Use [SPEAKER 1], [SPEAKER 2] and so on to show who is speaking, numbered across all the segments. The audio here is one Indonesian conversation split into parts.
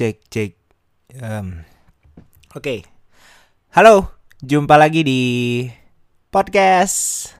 [SPEAKER 1] cek cek. Um, Oke, halo, jumpa lagi di podcast.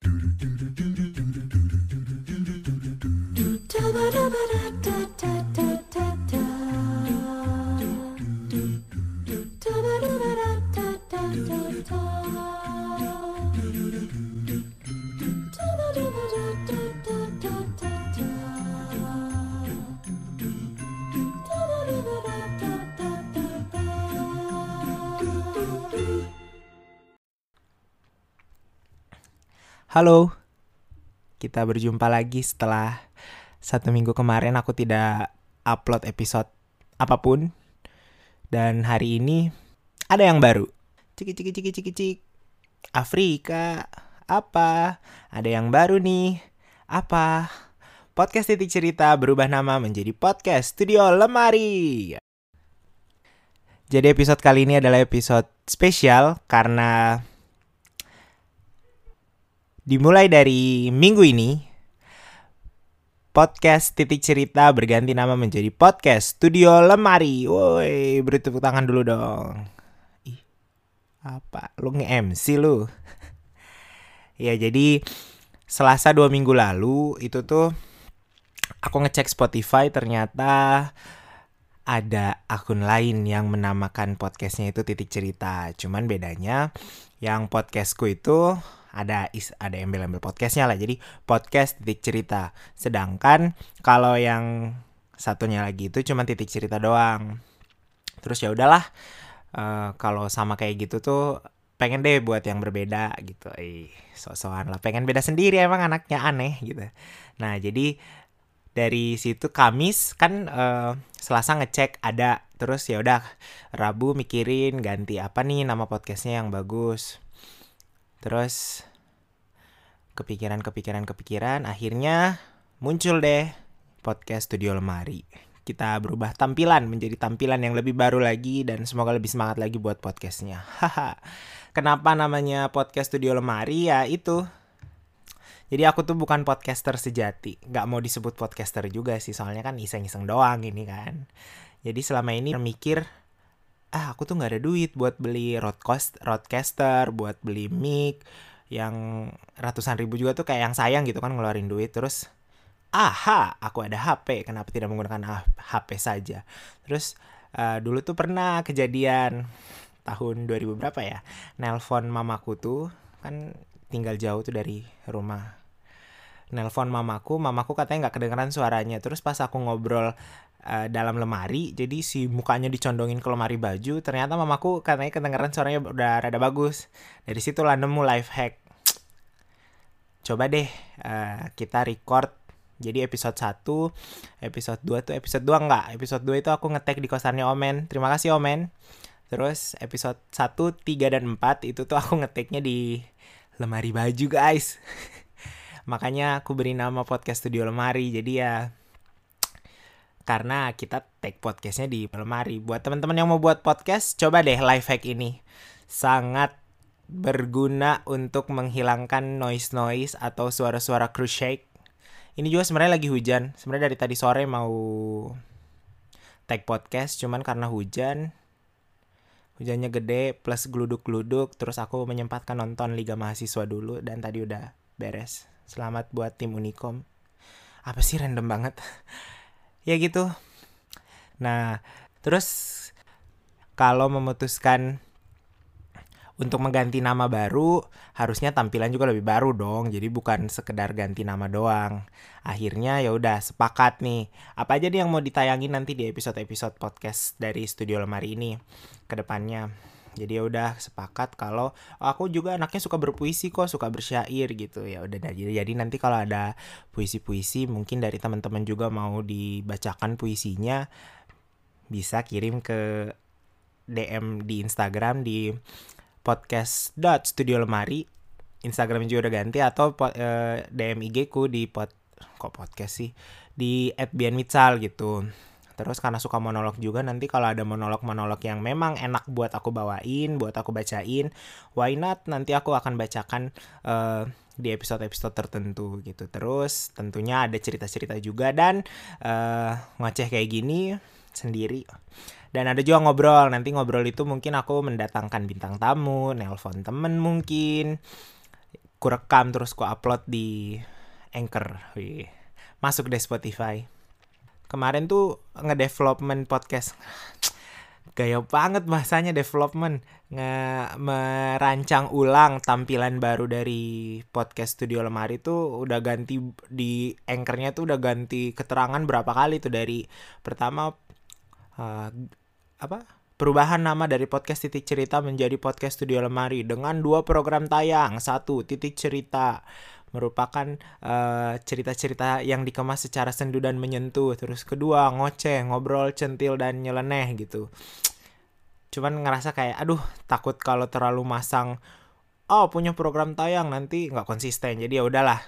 [SPEAKER 1] Halo, kita berjumpa lagi setelah satu minggu kemarin aku tidak upload episode apa pun dan hari ini ada yang baru. Ciki ciki ciki ciki cik. Afrika apa? Ada yang baru nih. Apa? Podcast Titik Cerita berubah nama menjadi Podcast Studio Lemari. Jadi episode kali ini adalah episode spesial karena dimulai dari minggu ini podcast titik cerita berganti nama menjadi podcast studio lemari. Woi beri tepuk tangan dulu dong. Ih apa? Lu nge-MC lu? Ya jadi selasa dua minggu lalu itu tuh aku ngecek Spotify ternyata ada akun lain yang menamakan podcastnya itu titik cerita. Cuman bedanya yang podcastku itu ada is ada embel-embel podcastnya lah. Jadi podcast titik cerita. Sedangkan kalau yang satunya lagi itu cuma titik cerita doang. Terus ya udahlah uh, kalau sama kayak gitu tuh pengen deh buat yang berbeda gitu. Eh sok-sokan lah. Pengen beda sendiri emang anaknya aneh gitu. Nah jadi dari situ Kamis kan uh, Selasa ngecek ada. Terus ya udah Rabu mikirin ganti apa nih nama podcastnya yang bagus Terus kepikiran kepikiran kepikiran akhirnya muncul deh podcast Studio Lemari. Kita berubah tampilan menjadi tampilan yang lebih baru lagi dan semoga lebih semangat lagi buat podcastnya. Haha. Kenapa namanya podcast Studio Lemari ya itu. Jadi aku tuh bukan podcaster sejati. Gak mau disebut podcaster juga sih soalnya kan iseng-iseng doang ini kan. Jadi selama ini mikir ah aku tuh nggak ada duit buat beli roadcast roadcaster buat beli mic yang ratusan ribu juga tuh kayak yang sayang gitu kan ngeluarin duit. Terus aha aku ada HP kenapa tidak menggunakan HP saja? Terus uh, dulu tuh pernah kejadian tahun 2000 berapa ya nelpon mamaku tuh kan tinggal jauh tuh dari rumah nelpon mamaku mamaku katanya nggak kedengeran suaranya terus pas aku ngobrol uh, dalam lemari jadi si mukanya dicondongin ke lemari baju ternyata mamaku katanya kedengeran suaranya udah rada bagus dari situlah nemu life hack coba deh uh, kita record jadi episode 1, episode 2 tuh episode 2 enggak, episode 2 itu aku ngetek di kosannya Omen. Terima kasih Omen. Terus episode 1, 3 dan 4 itu tuh aku ngeteknya di lemari baju, guys. Makanya aku beri nama podcast Studio Lemari. Jadi ya karena kita take podcastnya di lemari. Buat teman-teman yang mau buat podcast, coba deh life hack ini. Sangat berguna untuk menghilangkan noise-noise atau suara-suara shake. Ini juga sebenarnya lagi hujan. Sebenarnya dari tadi sore mau take podcast, cuman karena hujan, hujannya gede plus geluduk-geluduk, terus aku menyempatkan nonton Liga Mahasiswa dulu dan tadi udah beres. Selamat buat tim Unicom. Apa sih random banget? ya gitu. Nah terus kalau memutuskan untuk mengganti nama baru harusnya tampilan juga lebih baru dong. Jadi bukan sekedar ganti nama doang. Akhirnya ya udah sepakat nih. Apa aja nih yang mau ditayangin nanti di episode-episode podcast dari studio lemari ini ke depannya jadi ya udah sepakat kalau aku juga anaknya suka berpuisi kok suka bersyair gitu. Ya udah jadi jadi nanti kalau ada puisi-puisi mungkin dari teman-teman juga mau dibacakan puisinya bisa kirim ke DM di Instagram di podcast dot studio lemari Instagram juga udah ganti atau uh, DM IG ku di pod kok podcast sih? Di @bianmitsal gitu Terus karena suka monolog juga nanti kalau ada monolog-monolog yang memang enak buat aku bawain, buat aku bacain, why not? Nanti aku akan bacakan uh, di episode-episode tertentu gitu. Terus tentunya ada cerita-cerita juga dan uh, ngoceh kayak gini sendiri. Dan ada juga ngobrol nanti ngobrol itu mungkin aku mendatangkan bintang tamu nelpon temen mungkin ku rekam terus ku upload di Anchor. Masuk deh Spotify kemarin tuh ngedevelopment podcast. Gaya banget bahasanya development. Nge merancang ulang tampilan baru dari podcast Studio Lemari tuh udah ganti di anchornya tuh udah ganti keterangan berapa kali tuh. Dari pertama uh, apa perubahan nama dari podcast titik cerita menjadi podcast studio lemari dengan dua program tayang. Satu titik cerita merupakan cerita cerita-cerita yang dikemas secara sendu dan menyentuh. Terus kedua ngoceh ngobrol centil dan nyeleneh gitu. Cuman ngerasa kayak aduh takut kalau terlalu masang oh punya program tayang nanti nggak konsisten. Jadi ya udahlah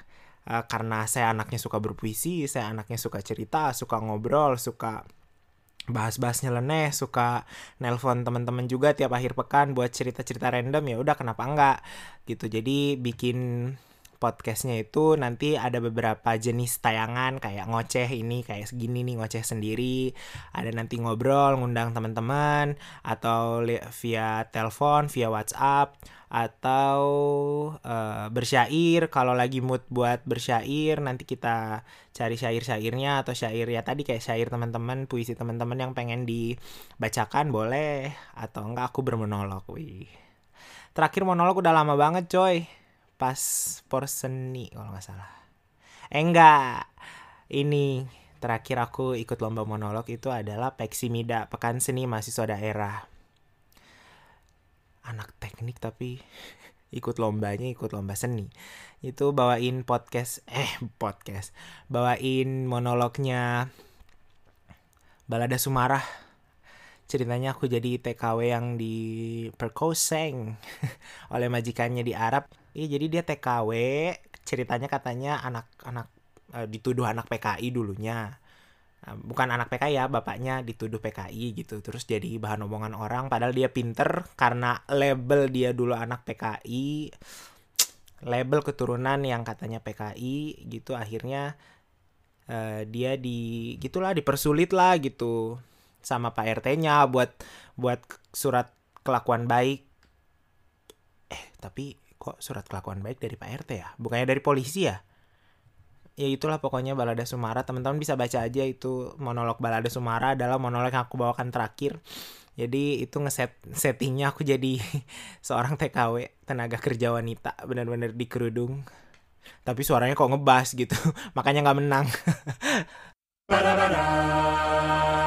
[SPEAKER 1] uh, karena saya anaknya suka berpuisi saya anaknya suka cerita suka ngobrol suka bahas-bahas nyeleneh, suka nelpon teman-teman juga tiap akhir pekan buat cerita-cerita random ya udah kenapa enggak? Gitu. Jadi bikin podcastnya itu nanti ada beberapa jenis tayangan kayak ngoceh ini kayak segini nih ngoceh sendiri. Ada nanti ngobrol ngundang teman-teman atau via telepon via WhatsApp atau uh, bersyair. Kalau lagi mood buat bersyair nanti kita cari syair-syairnya atau syair ya tadi kayak syair teman-teman puisi teman-teman yang pengen dibacakan boleh. Atau enggak aku bermonolog wih. Terakhir monolog udah lama banget coy pas por seni kalau nggak salah. Eh enggak ini terakhir aku ikut lomba monolog itu adalah Peksimida Pekan Seni Mahasiswa Daerah. Anak teknik tapi ikut lombanya ikut lomba seni. Itu bawain podcast eh podcast. Bawain monolognya Balada Sumarah. Ceritanya aku jadi TKW yang diperkoseng oleh majikannya di Arab Iya jadi dia TKW ceritanya katanya anak-anak uh, dituduh anak PKI dulunya. Uh, bukan anak PKI ya bapaknya dituduh PKI gitu. Terus jadi bahan omongan orang padahal dia pinter karena label dia dulu anak PKI label keturunan yang katanya PKI gitu akhirnya uh, dia di gitulah dipersulit lah gitu sama Pak RT-nya buat buat surat kelakuan baik. Eh tapi kok surat kelakuan baik dari Pak RT ya? Bukannya dari polisi ya? Ya itulah pokoknya Balada Sumara. Teman-teman bisa baca aja itu monolog Balada Sumara adalah monolog yang aku bawakan terakhir. Jadi itu ngeset settingnya aku jadi seorang TKW tenaga kerja wanita benar-benar di kerudung tapi suaranya kok ngebas gitu makanya nggak menang